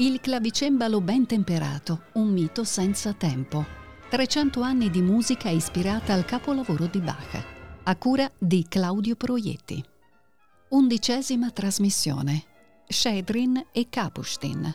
Il clavicembalo ben temperato, un mito senza tempo. 300 anni di musica ispirata al capolavoro di Bach, a cura di Claudio Proietti. Undicesima trasmissione. Shedrin e Kapustin.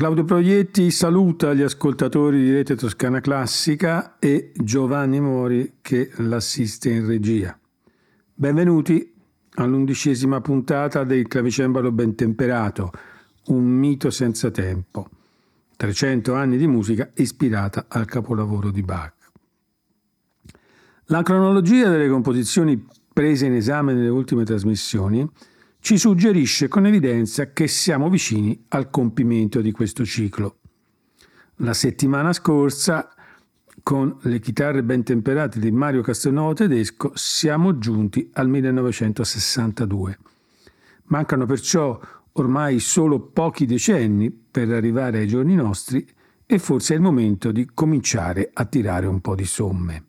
Claudio Proietti saluta gli ascoltatori di Rete Toscana Classica e Giovanni Mori che l'assiste in regia. Benvenuti all'undicesima puntata del clavicembalo ben temperato, un mito senza tempo. 300 anni di musica ispirata al capolavoro di Bach. La cronologia delle composizioni prese in esame nelle ultime trasmissioni ci suggerisce con evidenza che siamo vicini al compimento di questo ciclo. La settimana scorsa, con le chitarre ben temperate di Mario Castelnuovo tedesco, siamo giunti al 1962. Mancano perciò ormai solo pochi decenni per arrivare ai giorni nostri e forse è il momento di cominciare a tirare un po' di somme.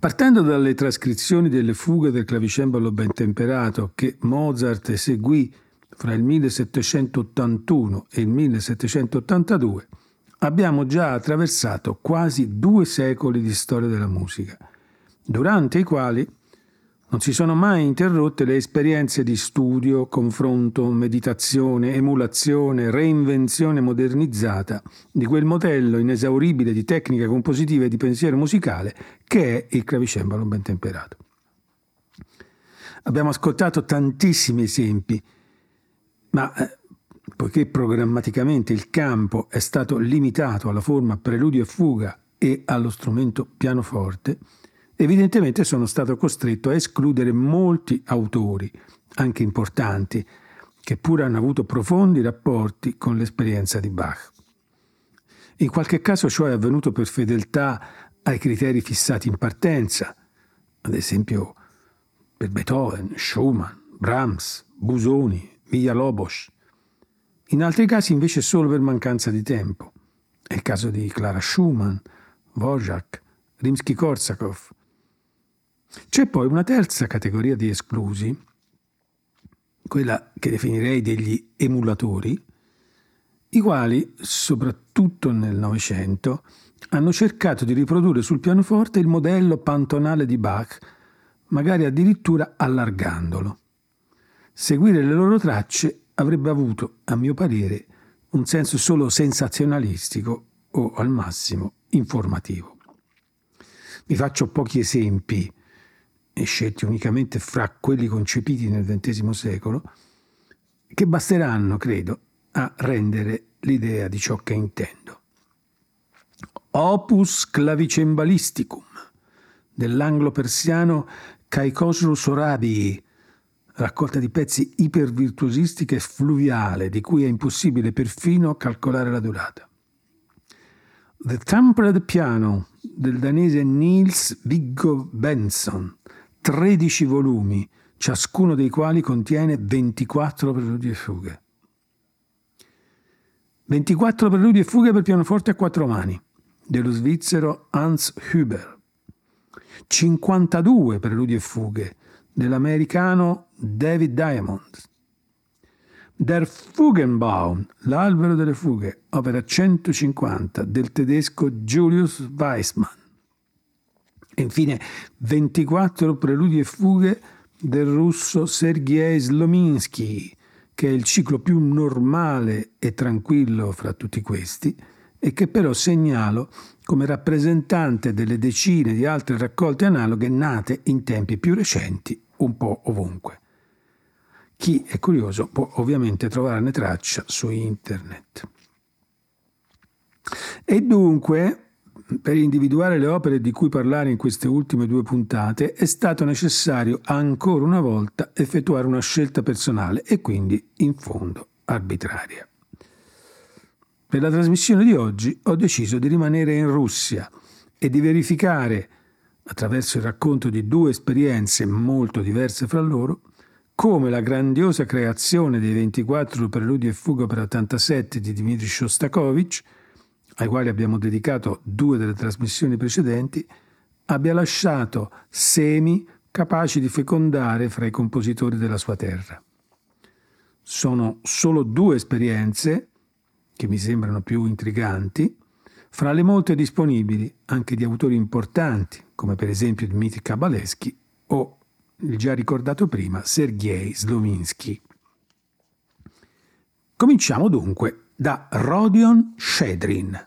Partendo dalle trascrizioni delle fughe del clavicembalo ben temperato che Mozart eseguì fra il 1781 e il 1782, abbiamo già attraversato quasi due secoli di storia della musica, durante i quali non si sono mai interrotte le esperienze di studio, confronto, meditazione, emulazione, reinvenzione modernizzata di quel modello inesauribile di tecnica compositiva e di pensiero musicale che è il clavicembalo ben temperato. Abbiamo ascoltato tantissimi esempi, ma eh, poiché programmaticamente il campo è stato limitato alla forma preludio e fuga e allo strumento pianoforte, evidentemente sono stato costretto a escludere molti autori, anche importanti, che pure hanno avuto profondi rapporti con l'esperienza di Bach. In qualche caso ciò è avvenuto per fedeltà ai criteri fissati in partenza, ad esempio per Beethoven, Schumann, Brahms, Busoni, Villalobos. In altri casi invece solo per mancanza di tempo. È il caso di Clara Schumann, Wojak, Rimsky-Korsakov, c'è poi una terza categoria di esclusi, quella che definirei degli emulatori, i quali, soprattutto nel Novecento, hanno cercato di riprodurre sul pianoforte il modello pantonale di Bach, magari addirittura allargandolo. Seguire le loro tracce avrebbe avuto, a mio parere, un senso solo sensazionalistico o al massimo informativo. Vi faccio pochi esempi e scelti unicamente fra quelli concepiti nel XX secolo, che basteranno, credo, a rendere l'idea di ciò che intendo. Opus clavicembalisticum dell'anglo-persiano Kaikosru Sorabii, raccolta di pezzi ipervirtuosistica e fluviale, di cui è impossibile perfino calcolare la durata. The Tempered Piano del danese Niels Viggo Benson, 13 volumi, ciascuno dei quali contiene 24 preludi e fughe. 24 preludi e fughe per pianoforte a quattro mani, dello svizzero Hans Huber. 52 preludi e fughe, dell'americano David Diamond. Der Fugenbaum, l'albero delle fughe, opera 150, del tedesco Julius Weissmann. E infine 24 preludi e fughe del russo Sergei Slominsky, che è il ciclo più normale e tranquillo fra tutti questi, e che però segnalo come rappresentante delle decine di altre raccolte analoghe nate in tempi più recenti un po' ovunque. Chi è curioso può ovviamente trovarne traccia su internet. E dunque per individuare le opere di cui parlare in queste ultime due puntate è stato necessario ancora una volta effettuare una scelta personale e quindi in fondo arbitraria. Per la trasmissione di oggi ho deciso di rimanere in Russia e di verificare, attraverso il racconto di due esperienze molto diverse fra loro, come la grandiosa creazione dei 24 preludi e fuga per 87 di Dmitri Shostakovich ai quali abbiamo dedicato due delle trasmissioni precedenti, abbia lasciato semi capaci di fecondare fra i compositori della sua terra. Sono solo due esperienze, che mi sembrano più intriganti, fra le molte disponibili anche di autori importanti, come per esempio Dmitry Kabaleschi o il già ricordato prima Sergei Slovinsky. Cominciamo dunque da Rodion Shedrin.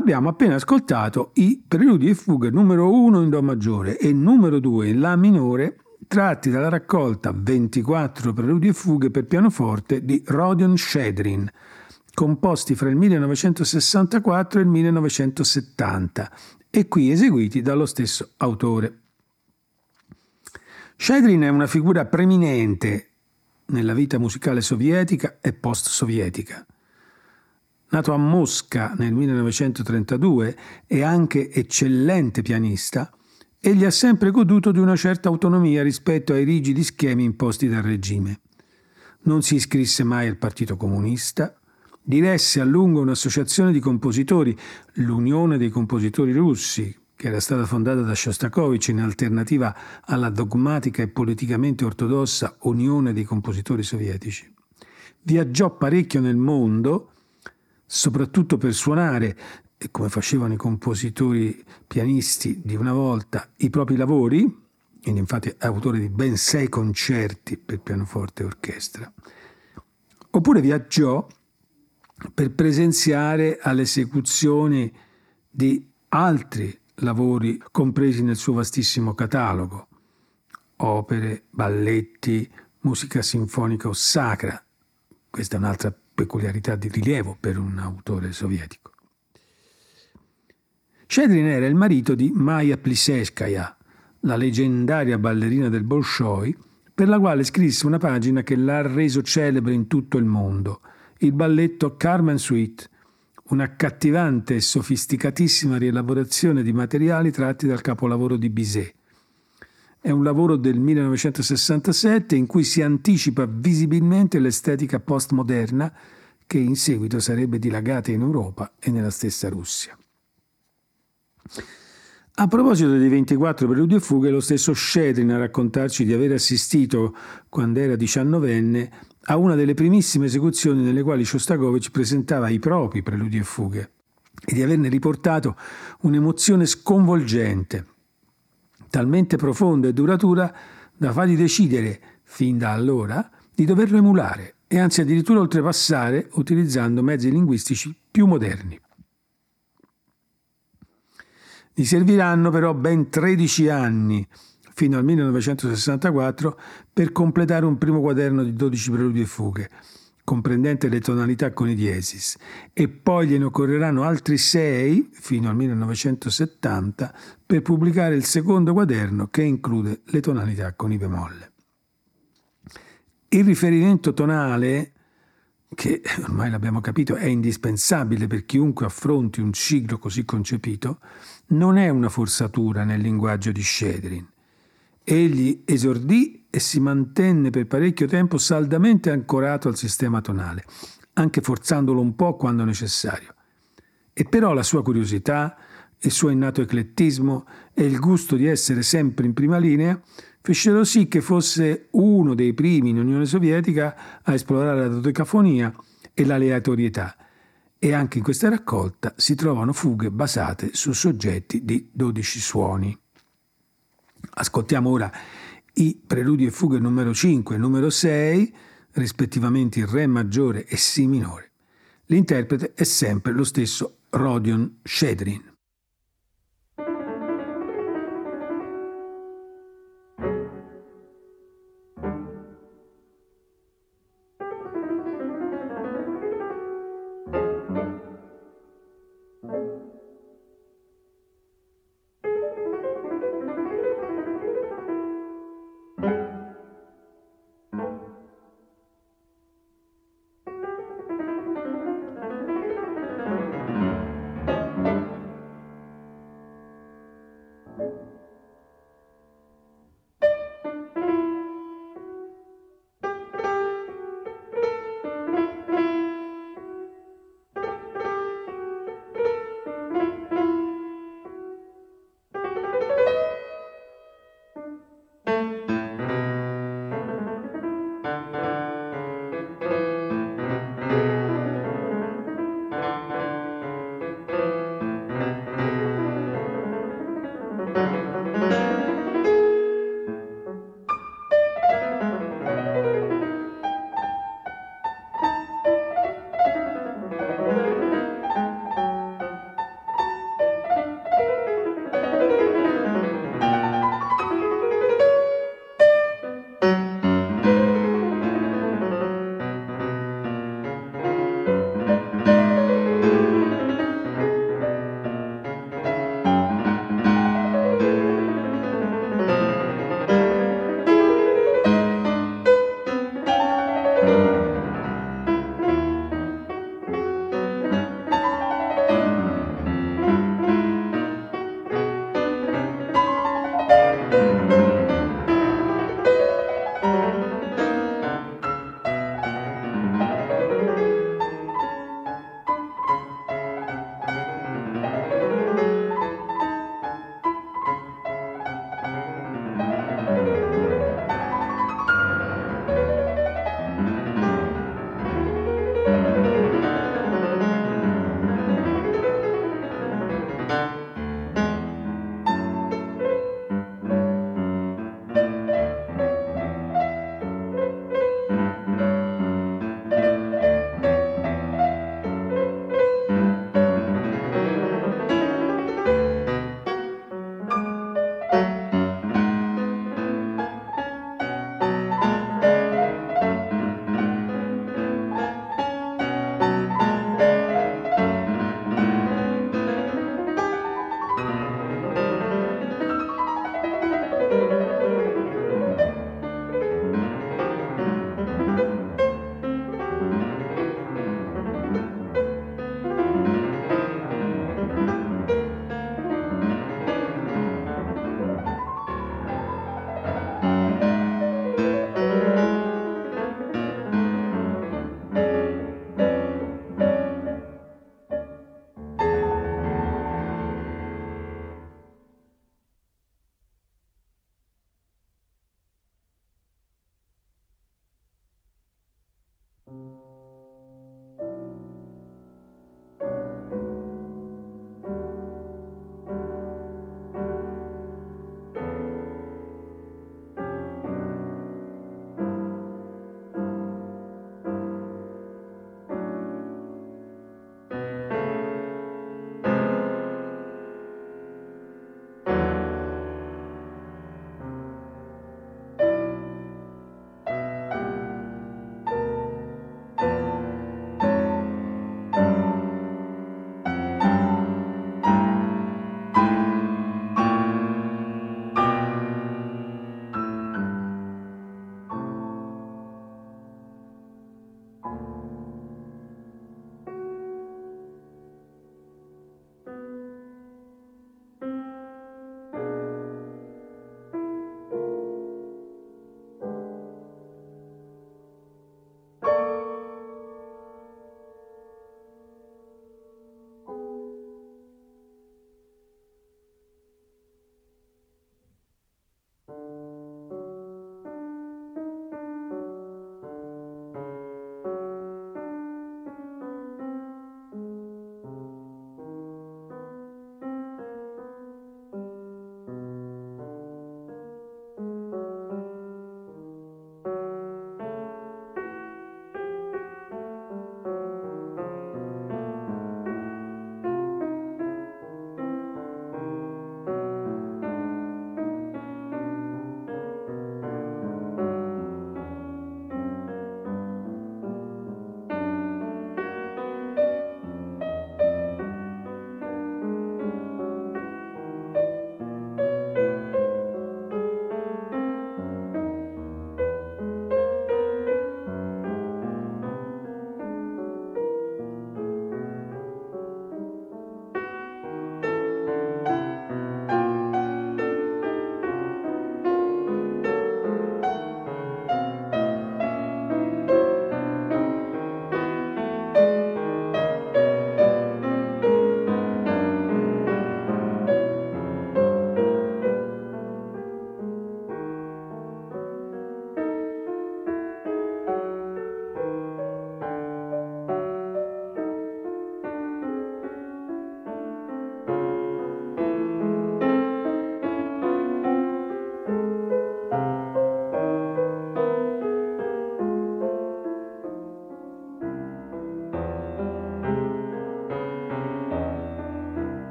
Abbiamo appena ascoltato i preludi e fughe numero 1 in Do maggiore e numero 2 in La minore, tratti dalla raccolta 24 preludi e fughe per pianoforte di Rodion Shedrin, composti fra il 1964 e il 1970 e qui eseguiti dallo stesso autore. Shedrin è una figura preminente nella vita musicale sovietica e post-sovietica. Nato a Mosca nel 1932 e anche eccellente pianista, egli ha sempre goduto di una certa autonomia rispetto ai rigidi schemi imposti dal regime. Non si iscrisse mai al Partito Comunista, diresse a lungo un'associazione di compositori, l'Unione dei compositori russi, che era stata fondata da Shostakovich in alternativa alla dogmatica e politicamente ortodossa Unione dei compositori sovietici. Viaggiò parecchio nel mondo, soprattutto per suonare, come facevano i compositori pianisti di una volta, i propri lavori, ed infatti è autore di ben sei concerti per pianoforte e orchestra, oppure viaggiò per presenziare alle esecuzioni di altri lavori compresi nel suo vastissimo catalogo, opere, balletti, musica sinfonica o sacra. Questa è un'altra peculiarità di rilievo per un autore sovietico. Shedrin era il marito di Maya Pliseskaya, la leggendaria ballerina del Bolshoi, per la quale scrisse una pagina che l'ha reso celebre in tutto il mondo, il balletto Carmen Suite, un'accattivante e sofisticatissima rielaborazione di materiali tratti dal capolavoro di Bizet. È un lavoro del 1967 in cui si anticipa visibilmente l'estetica postmoderna che in seguito sarebbe dilagata in Europa e nella stessa Russia. A proposito dei 24 preludi e fughe, lo stesso Shedrin a raccontarci di aver assistito, quando era diciannovenne, a una delle primissime esecuzioni nelle quali Shostakovich presentava i propri preludi e fughe e di averne riportato un'emozione sconvolgente, talmente profonda e duratura da fargli decidere, fin da allora, di doverlo emulare e anzi addirittura oltrepassare utilizzando mezzi linguistici più moderni. Gli serviranno però ben 13 anni fino al 1964 per completare un primo quaderno di 12 preludi e fughe, comprendente le tonalità con i diesis, e poi gliene occorreranno altri sei fino al 1970 per pubblicare il secondo quaderno che include le tonalità con i bemolle. Il riferimento tonale, che ormai l'abbiamo capito è indispensabile per chiunque affronti un ciclo così concepito, non è una forzatura nel linguaggio di Shedrin Egli esordì e si mantenne per parecchio tempo saldamente ancorato al sistema tonale, anche forzandolo un po' quando necessario. E però la sua curiosità, il suo innato eclettismo e il gusto di essere sempre in prima linea fecero sì che fosse uno dei primi in Unione Sovietica a esplorare la dodecafonia e l'aleatorietà, e anche in questa raccolta si trovano fughe basate su soggetti di 12 suoni. Ascoltiamo ora i preludi e fughe numero 5 e numero 6, rispettivamente il Re maggiore e Si minore. L'interprete è sempre lo stesso Rodion Shedrin.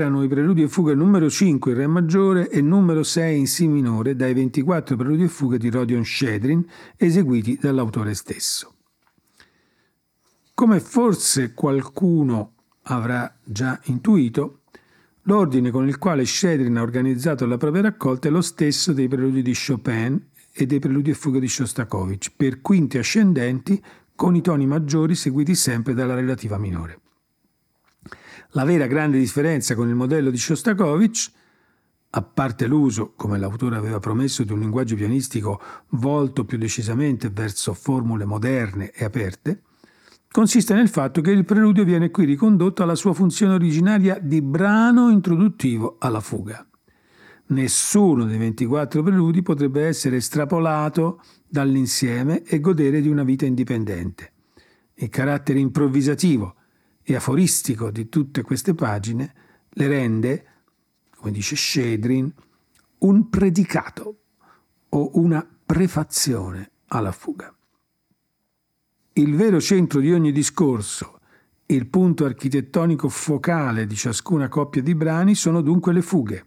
Erano i preludi e fughe numero 5 in Re maggiore e numero 6 in Si minore dai 24 preludi e fughe di Rodion Shedrin eseguiti dall'autore stesso. Come forse qualcuno avrà già intuito, l'ordine con il quale Shedrin ha organizzato la propria raccolta è lo stesso dei preludi di Chopin e dei preludi e fughe di Shostakovich, per quinti ascendenti con i toni maggiori seguiti sempre dalla relativa minore. La vera grande differenza con il modello di Shostakovich, a parte l'uso, come l'autore aveva promesso, di un linguaggio pianistico volto più decisamente verso formule moderne e aperte, consiste nel fatto che il preludio viene qui ricondotto alla sua funzione originaria di brano introduttivo alla fuga. Nessuno dei 24 preludi potrebbe essere estrapolato dall'insieme e godere di una vita indipendente. Il carattere improvvisativo e aforistico di tutte queste pagine le rende, come dice Shedrin, un predicato o una prefazione alla fuga. Il vero centro di ogni discorso, il punto architettonico focale di ciascuna coppia di brani sono dunque le fughe,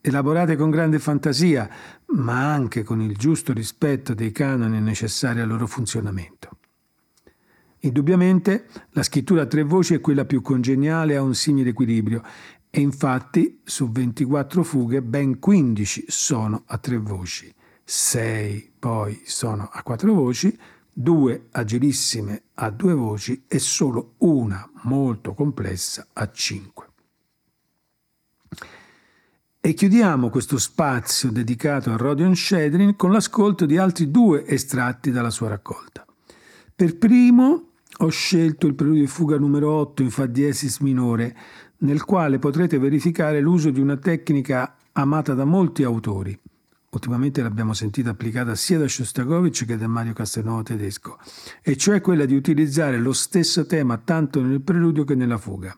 elaborate con grande fantasia, ma anche con il giusto rispetto dei canoni necessari al loro funzionamento. Indubbiamente la scrittura a tre voci è quella più congeniale a un simile equilibrio e infatti su 24 fughe ben 15 sono a tre voci, 6 poi sono a quattro voci, due agilissime a due voci e solo una molto complessa a cinque. E chiudiamo questo spazio dedicato a Rodion Shedrin con l'ascolto di altri due estratti dalla sua raccolta. Per primo ho scelto il preludio di fuga numero 8 in Fa diesis minore, nel quale potrete verificare l'uso di una tecnica amata da molti autori. Ultimamente l'abbiamo sentita applicata sia da Shostakovich che da Mario Castelnuovo tedesco, e cioè quella di utilizzare lo stesso tema tanto nel preludio che nella fuga.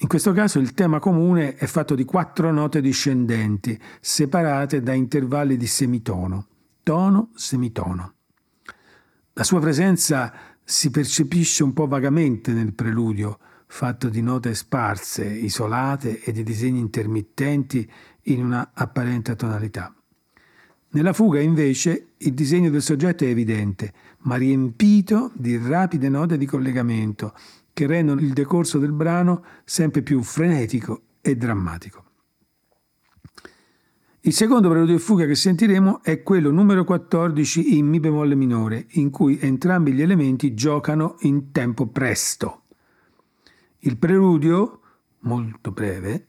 In questo caso il tema comune è fatto di quattro note discendenti, separate da intervalli di semitono, tono, semitono. La sua presenza si percepisce un po' vagamente nel preludio, fatto di note sparse, isolate e di disegni intermittenti in una apparente tonalità. Nella fuga, invece, il disegno del soggetto è evidente, ma riempito di rapide note di collegamento che rendono il decorso del brano sempre più frenetico e drammatico. Il secondo preludio e fuga che sentiremo è quello numero 14 in Mi bemolle minore, in cui entrambi gli elementi giocano in tempo presto. Il preludio, molto breve,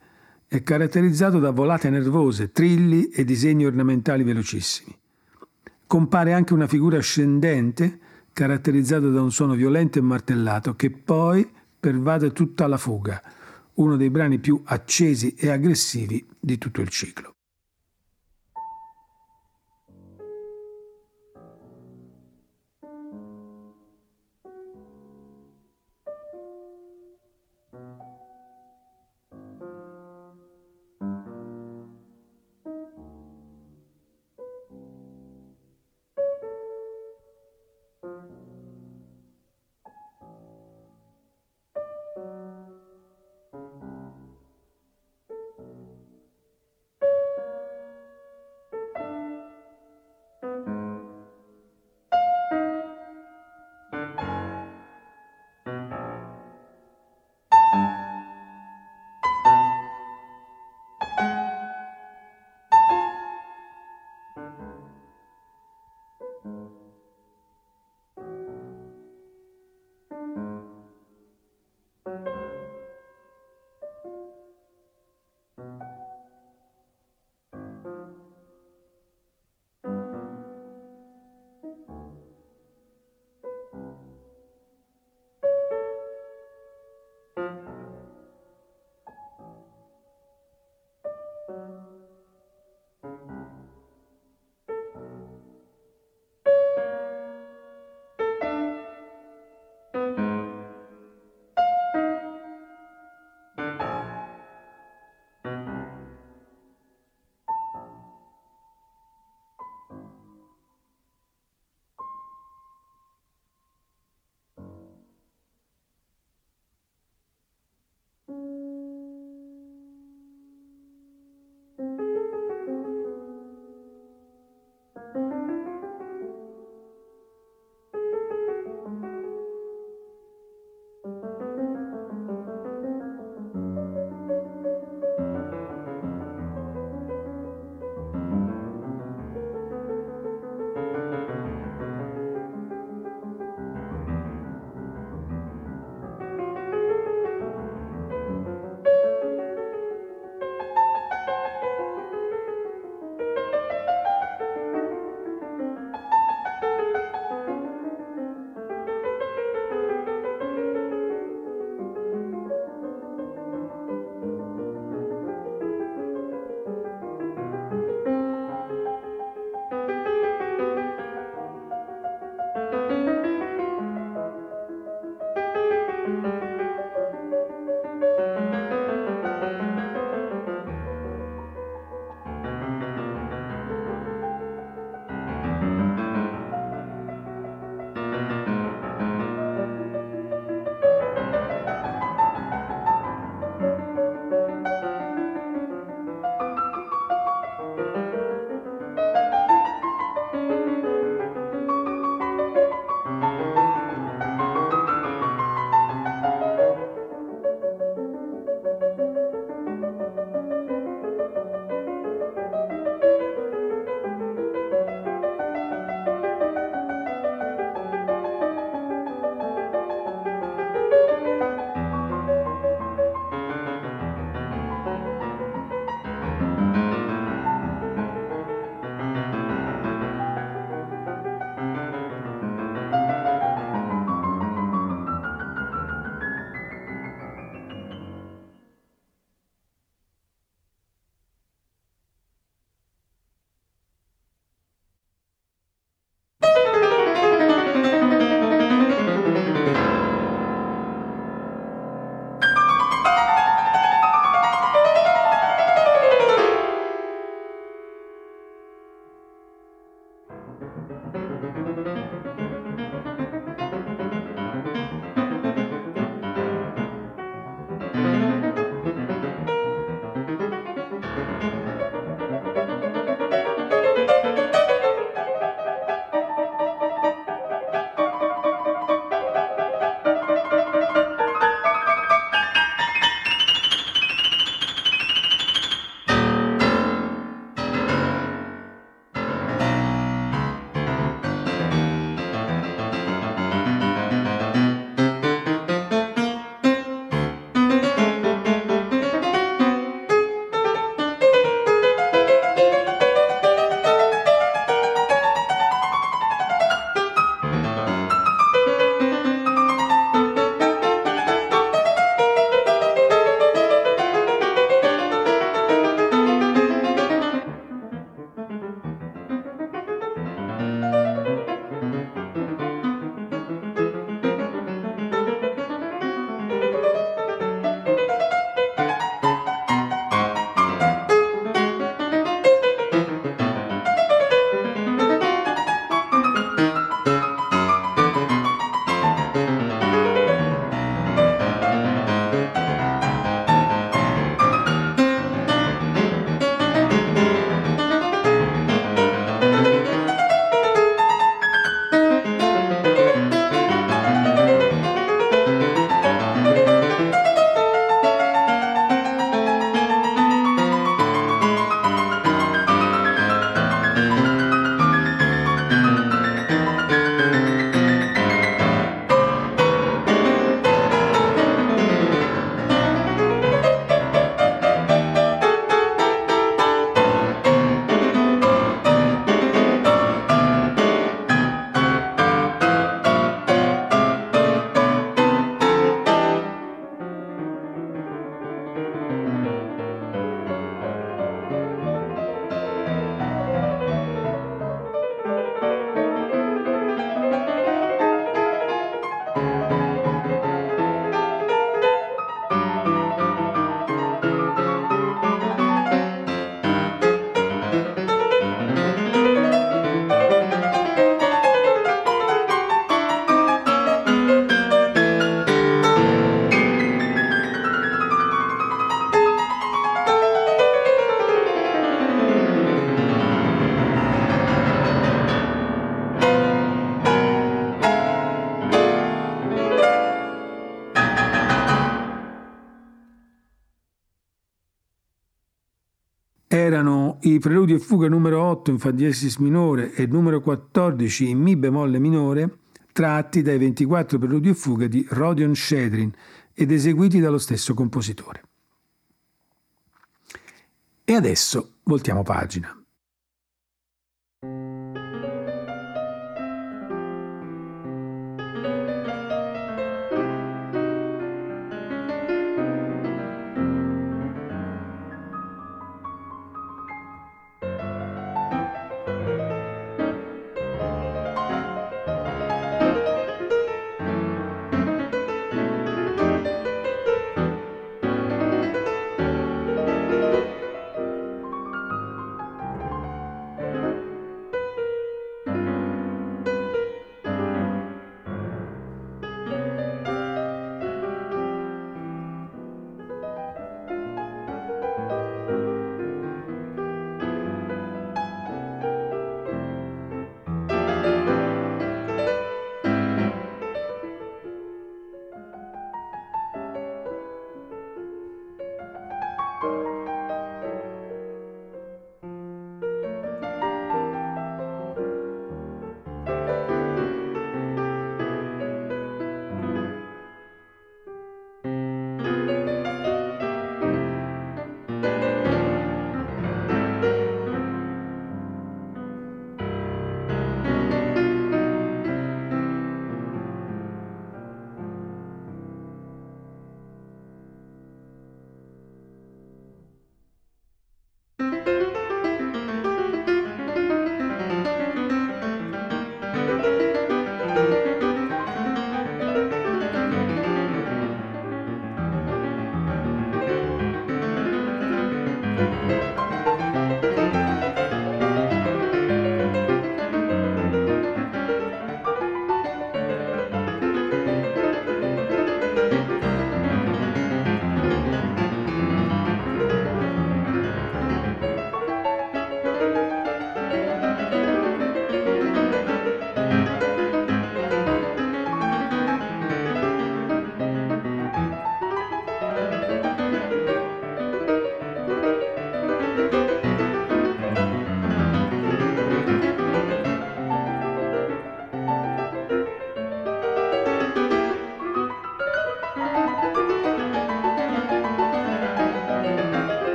è caratterizzato da volate nervose, trilli e disegni ornamentali velocissimi. Compare anche una figura ascendente, caratterizzata da un suono violento e martellato, che poi pervade tutta la fuga, uno dei brani più accesi e aggressivi di tutto il ciclo. Preludi e Fuga numero 8 in Fa diesis minore e numero 14 in Mi bemolle minore, tratti dai 24 Preludi e Fuga di Rodion Shedrin ed eseguiti dallo stesso compositore. E adesso voltiamo pagina.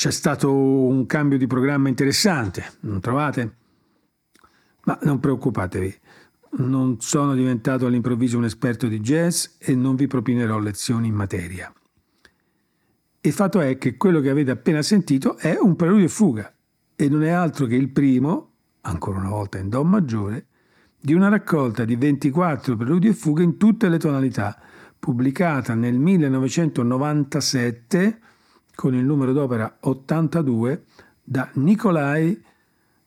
C'è stato un cambio di programma interessante, non trovate? Ma non preoccupatevi, non sono diventato all'improvviso un esperto di jazz e non vi propinerò lezioni in materia. Il fatto è che quello che avete appena sentito è un preludio e fuga e non è altro che il primo, ancora una volta in Do maggiore, di una raccolta di 24 preludi e fughe in tutte le tonalità, pubblicata nel 1997 con il numero d'opera 82 da Nikolai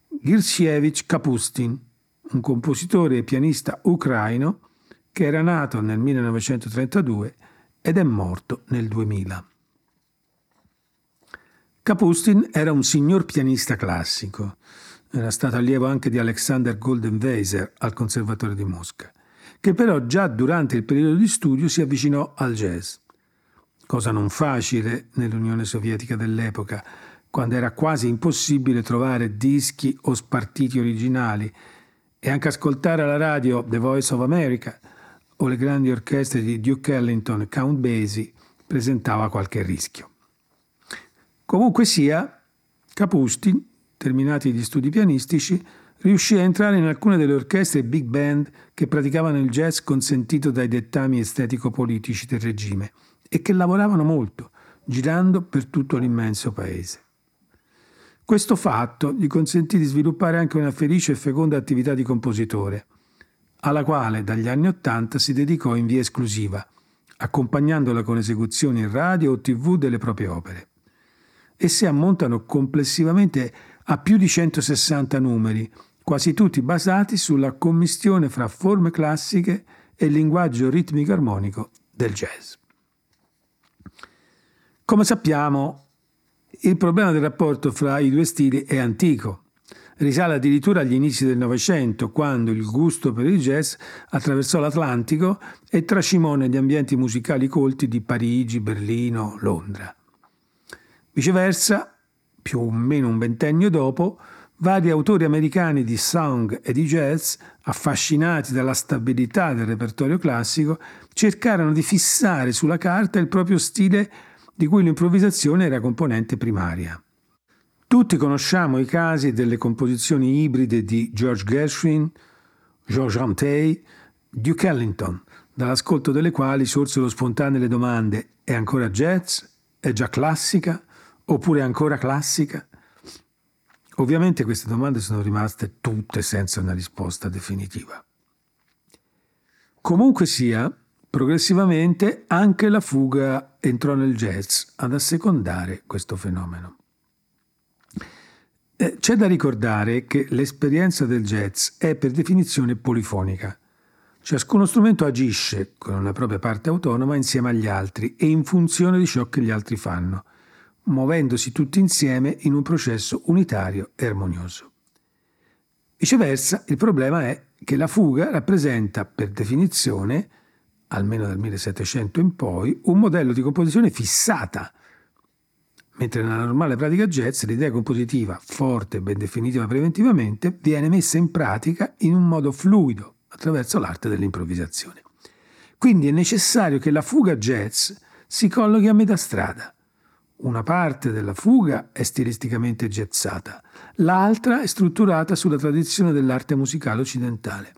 Girsievich Kapustin, un compositore e pianista ucraino che era nato nel 1932 ed è morto nel 2000. Kapustin era un signor pianista classico, era stato allievo anche di Alexander Goldenweiser al Conservatorio di Mosca, che però già durante il periodo di studio si avvicinò al jazz cosa non facile nell'Unione Sovietica dell'epoca, quando era quasi impossibile trovare dischi o spartiti originali e anche ascoltare alla radio The Voice of America o le grandi orchestre di Duke Ellington e Count Basie presentava qualche rischio. Comunque sia, Capustin, terminati gli studi pianistici, riuscì a entrare in alcune delle orchestre big band che praticavano il jazz consentito dai dettami estetico-politici del regime e che lavoravano molto, girando per tutto l'immenso paese. Questo fatto gli consentì di sviluppare anche una felice e feconda attività di compositore, alla quale dagli anni Ottanta si dedicò in via esclusiva, accompagnandola con esecuzioni in radio o tv delle proprie opere. Esse ammontano complessivamente a più di 160 numeri, quasi tutti basati sulla commistione fra forme classiche e linguaggio ritmico armonico del jazz. Come sappiamo, il problema del rapporto fra i due stili è antico. Risale addirittura agli inizi del Novecento, quando il gusto per il jazz attraversò l'Atlantico e tracimò negli ambienti musicali colti di Parigi, Berlino, Londra. Viceversa, più o meno un ventennio dopo, vari autori americani di song e di jazz, affascinati dalla stabilità del repertorio classico, cercarono di fissare sulla carta il proprio stile di cui l'improvvisazione era componente primaria. Tutti conosciamo i casi delle composizioni ibride di George Gershwin, George Ramtey, Duke Ellington, dall'ascolto delle quali sorsero spontanee le domande è ancora jazz? È già classica? Oppure ancora classica? Ovviamente queste domande sono rimaste tutte senza una risposta definitiva. Comunque sia, progressivamente anche la fuga entrò nel jazz ad assecondare questo fenomeno. Eh, c'è da ricordare che l'esperienza del jazz è per definizione polifonica. Ciascuno strumento agisce con una propria parte autonoma insieme agli altri e in funzione di ciò che gli altri fanno, muovendosi tutti insieme in un processo unitario e armonioso. Viceversa, il problema è che la fuga rappresenta, per definizione, almeno dal 1700 in poi, un modello di composizione fissata, mentre nella normale pratica jazz l'idea compositiva, forte e ben definita preventivamente, viene messa in pratica in un modo fluido attraverso l'arte dell'improvvisazione. Quindi è necessario che la fuga jazz si collochi a metà strada. Una parte della fuga è stilisticamente jazzata, l'altra è strutturata sulla tradizione dell'arte musicale occidentale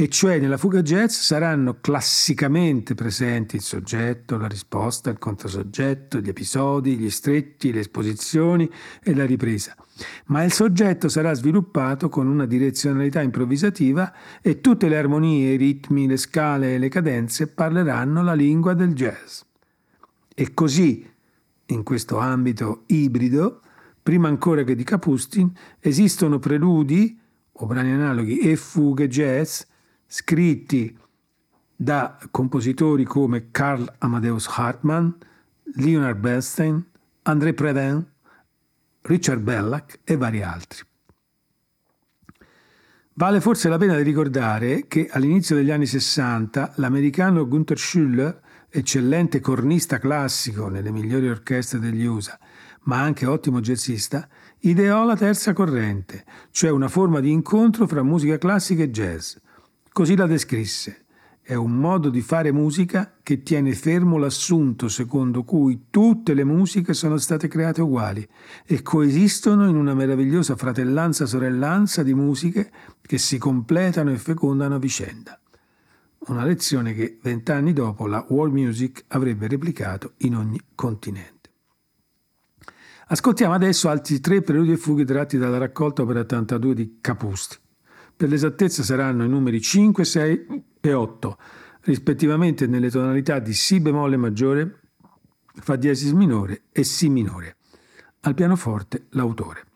e cioè nella fuga jazz saranno classicamente presenti il soggetto, la risposta, il controsoggetto, gli episodi, gli stretti, le esposizioni e la ripresa. Ma il soggetto sarà sviluppato con una direzionalità improvvisativa e tutte le armonie, i ritmi, le scale e le cadenze parleranno la lingua del jazz. E così, in questo ambito ibrido, prima ancora che di Capustin, esistono preludi o brani analoghi e fughe jazz scritti da compositori come Karl Amadeus Hartmann, Leonard Bernstein, André Previn, Richard Bellac e vari altri. Vale forse la pena di ricordare che all'inizio degli anni 60 l'americano Gunther Schuller, eccellente cornista classico nelle migliori orchestre degli USA, ma anche ottimo jazzista, ideò la terza corrente, cioè una forma di incontro fra musica classica e jazz, Così la descrisse. È un modo di fare musica che tiene fermo l'assunto secondo cui tutte le musiche sono state create uguali e coesistono in una meravigliosa fratellanza-sorellanza di musiche che si completano e fecondano a vicenda. Una lezione che vent'anni dopo la world music avrebbe replicato in ogni continente. Ascoltiamo adesso altri tre preludi e fughe tratti dalla raccolta opera 82 di Capusti. Per l'esattezza saranno i numeri 5, 6 e 8, rispettivamente nelle tonalità di Si bemolle maggiore, Fa diesis minore e Si minore. Al pianoforte l'autore.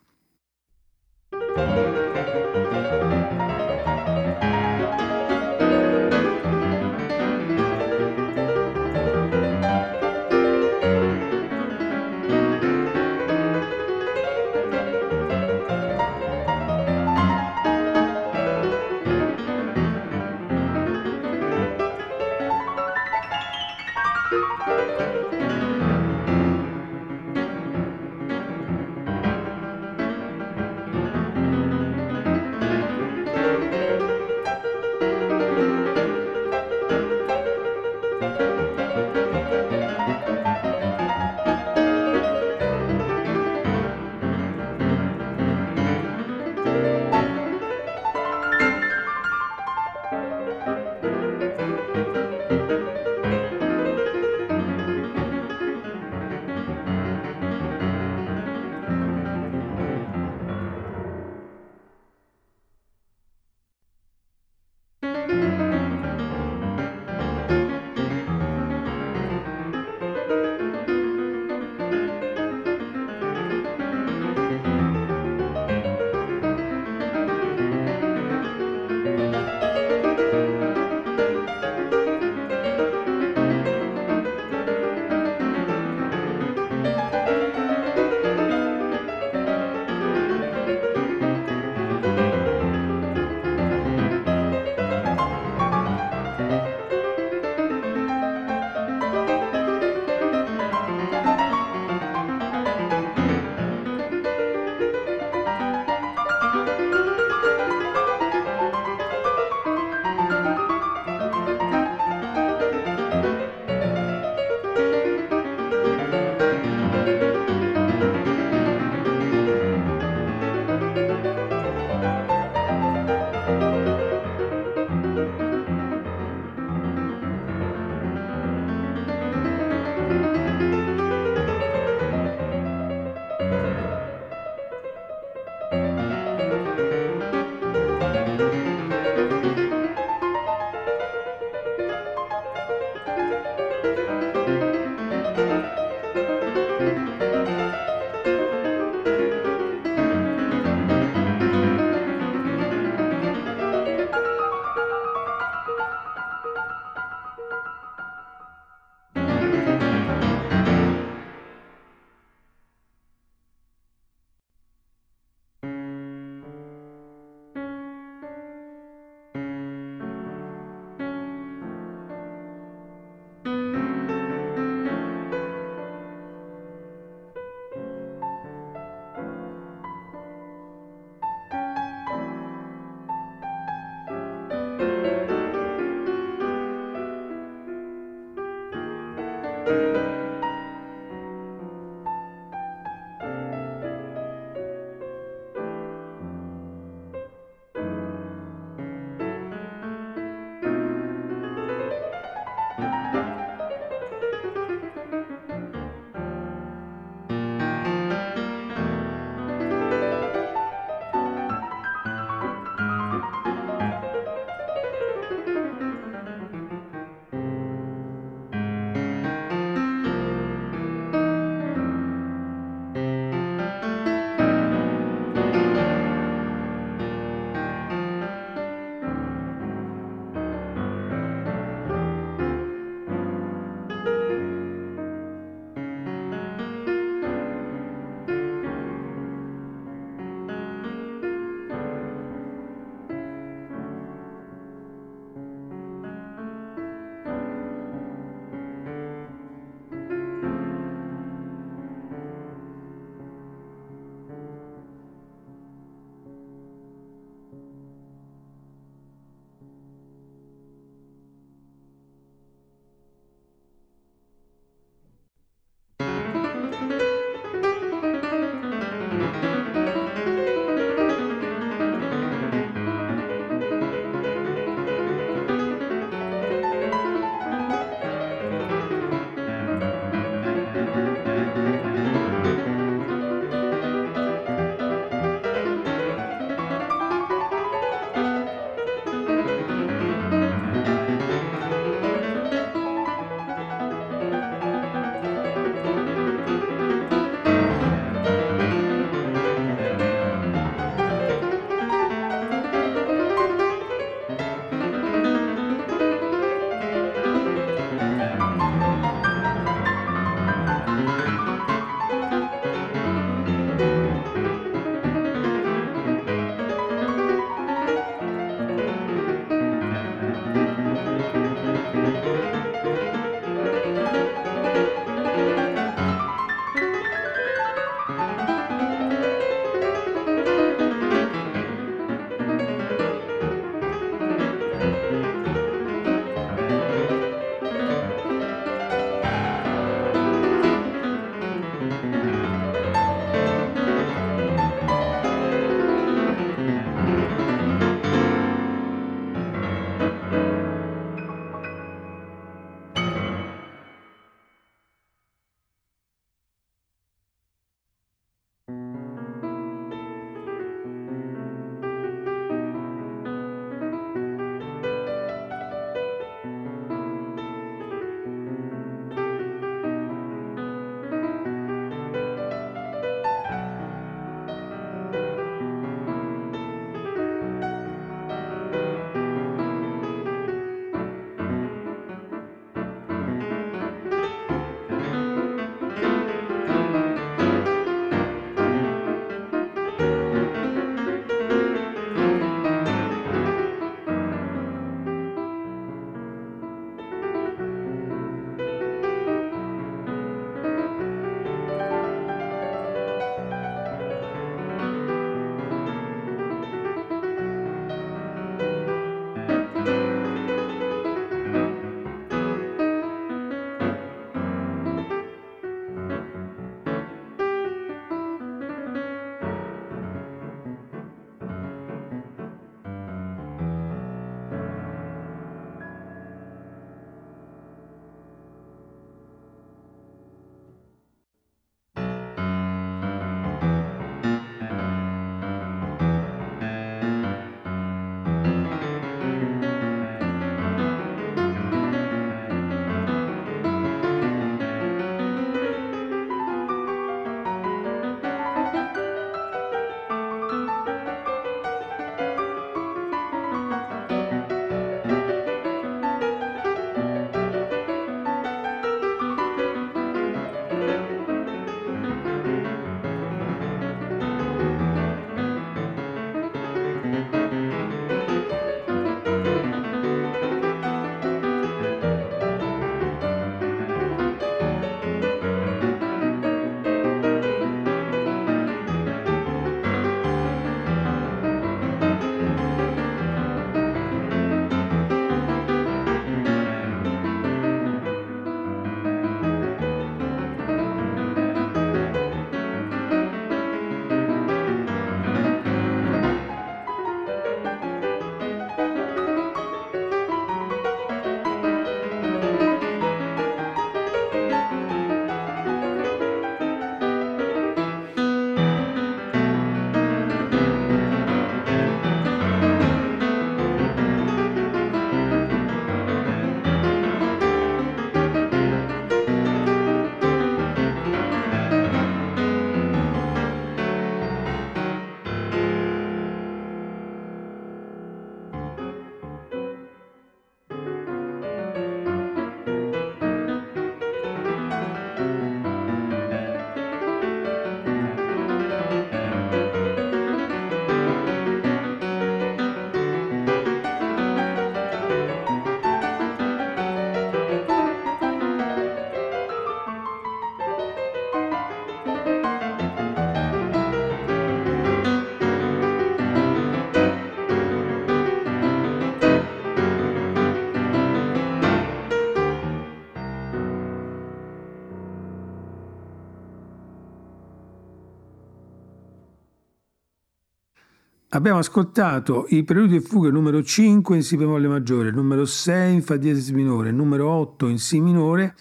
Abbiamo ascoltato i preludi e fughe numero 5 in Si bemolle maggiore, numero 6 in Fa diesis minore, numero 8 in Si minore,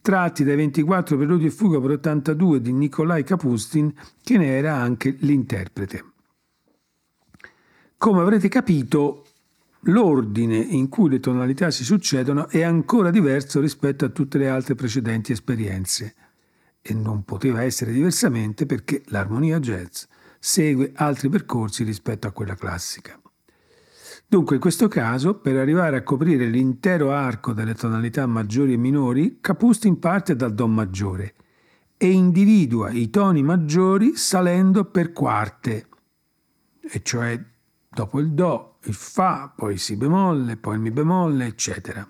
tratti dai 24 preludi e fughe per 82 di Nikolai Kapustin, che ne era anche l'interprete. Come avrete capito, l'ordine in cui le tonalità si succedono è ancora diverso rispetto a tutte le altre precedenti esperienze e non poteva essere diversamente perché l'armonia jazz segue altri percorsi rispetto a quella classica. Dunque, in questo caso, per arrivare a coprire l'intero arco delle tonalità maggiori e minori, Capustin parte dal Do maggiore e individua i toni maggiori salendo per quarte, e cioè dopo il Do, il Fa, poi il Si bemolle, poi il Mi bemolle, eccetera.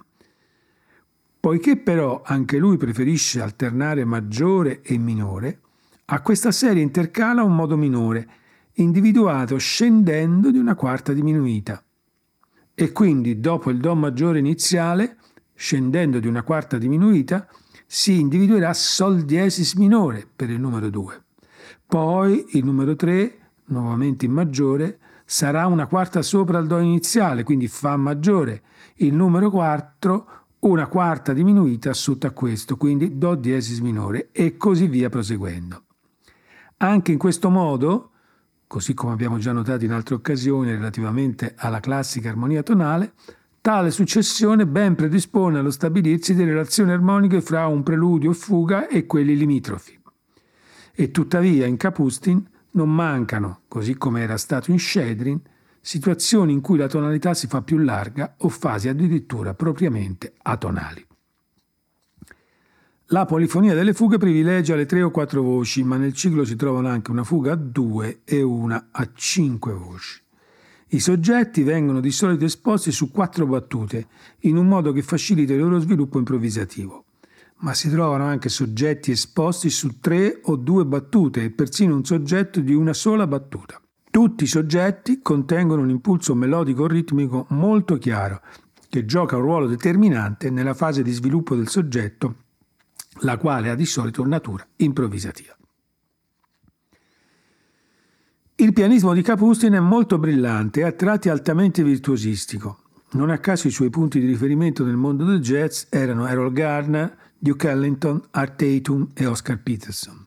Poiché però anche lui preferisce alternare maggiore e minore, a questa serie intercala un modo minore, individuato scendendo di una quarta diminuita. E quindi dopo il Do maggiore iniziale, scendendo di una quarta diminuita, si individuerà Sol diesis minore per il numero 2. Poi il numero 3, nuovamente in maggiore, sarà una quarta sopra il Do iniziale, quindi Fa maggiore. Il numero 4 una quarta diminuita sotto a questo, quindi Do diesis minore e così via proseguendo. Anche in questo modo, così come abbiamo già notato in altre occasioni relativamente alla classica armonia tonale, tale successione ben predispone allo stabilirsi di relazioni armoniche fra un preludio e fuga e quelli limitrofi. E tuttavia in Kapustin non mancano, così come era stato in Shedrin, situazioni in cui la tonalità si fa più larga o fasi addirittura propriamente atonali. La polifonia delle fughe privilegia le tre o quattro voci, ma nel ciclo si trovano anche una fuga a due e una a cinque voci. I soggetti vengono di solito esposti su quattro battute, in un modo che facilita il loro sviluppo improvvisativo ma si trovano anche soggetti esposti su tre o due battute e persino un soggetto di una sola battuta. Tutti i soggetti contengono un impulso melodico ritmico molto chiaro che gioca un ruolo determinante nella fase di sviluppo del soggetto, la quale ha di solito natura improvvisativa. Il pianismo di Kapustin è molto brillante e a tratti altamente virtuosistico. Non a caso i suoi punti di riferimento nel mondo del jazz erano Errol Garner, Duke Ellington, Art Tatum e Oscar Peterson.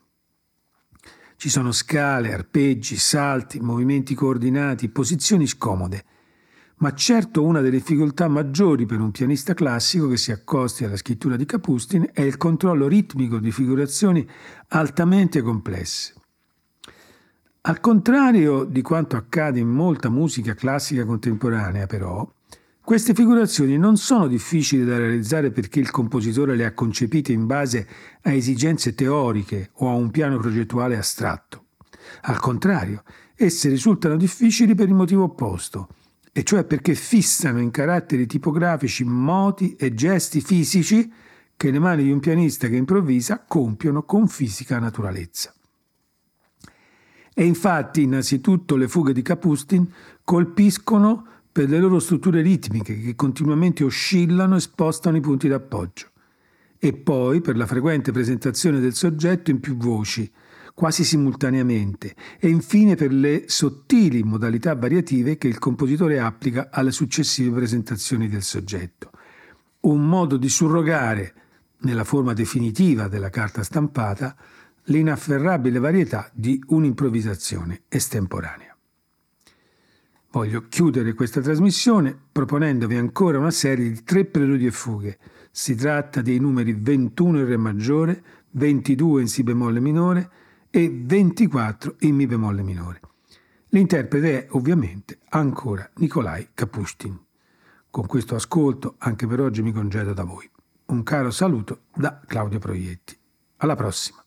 Ci sono scale, arpeggi, salti, movimenti coordinati, posizioni scomode. Ma certo una delle difficoltà maggiori per un pianista classico che si accosti alla scrittura di Kapustin è il controllo ritmico di figurazioni altamente complesse. Al contrario di quanto accade in molta musica classica contemporanea, però, queste figurazioni non sono difficili da realizzare perché il compositore le ha concepite in base a esigenze teoriche o a un piano progettuale astratto. Al contrario, esse risultano difficili per il motivo opposto, e cioè perché fissano in caratteri tipografici moti e gesti fisici che le mani di un pianista che improvvisa compiono con fisica naturalezza. E infatti, innanzitutto, le fughe di Kapustin colpiscono per le loro strutture ritmiche che continuamente oscillano e spostano i punti d'appoggio, e poi per la frequente presentazione del soggetto in più voci, quasi simultaneamente, e infine per le sottili modalità variative che il compositore applica alle successive presentazioni del soggetto. Un modo di surrogare, nella forma definitiva della carta stampata, l'inafferrabile varietà di un'improvvisazione estemporanea. Voglio chiudere questa trasmissione proponendovi ancora una serie di tre preludi e fughe. Si tratta dei numeri 21 in Re maggiore, 22 in Si bemolle minore e 24 in Mi bemolle minore. L'interprete è ovviamente ancora Nikolai Kapustin. Con questo ascolto anche per oggi mi congedo da voi. Un caro saluto da Claudio Proietti. Alla prossima.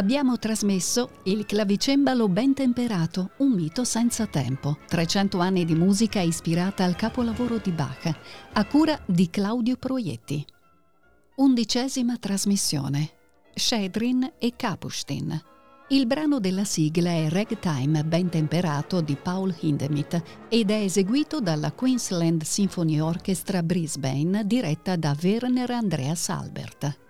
Abbiamo trasmesso Il clavicembalo ben temperato, un mito senza tempo. 300 anni di musica ispirata al capolavoro di Bach, a cura di Claudio Proietti. Undicesima trasmissione. Shedrin e Kapustin. Il brano della sigla è Ragtime ben temperato di Paul Hindemith ed è eseguito dalla Queensland Symphony Orchestra Brisbane diretta da Werner Andreas Albert.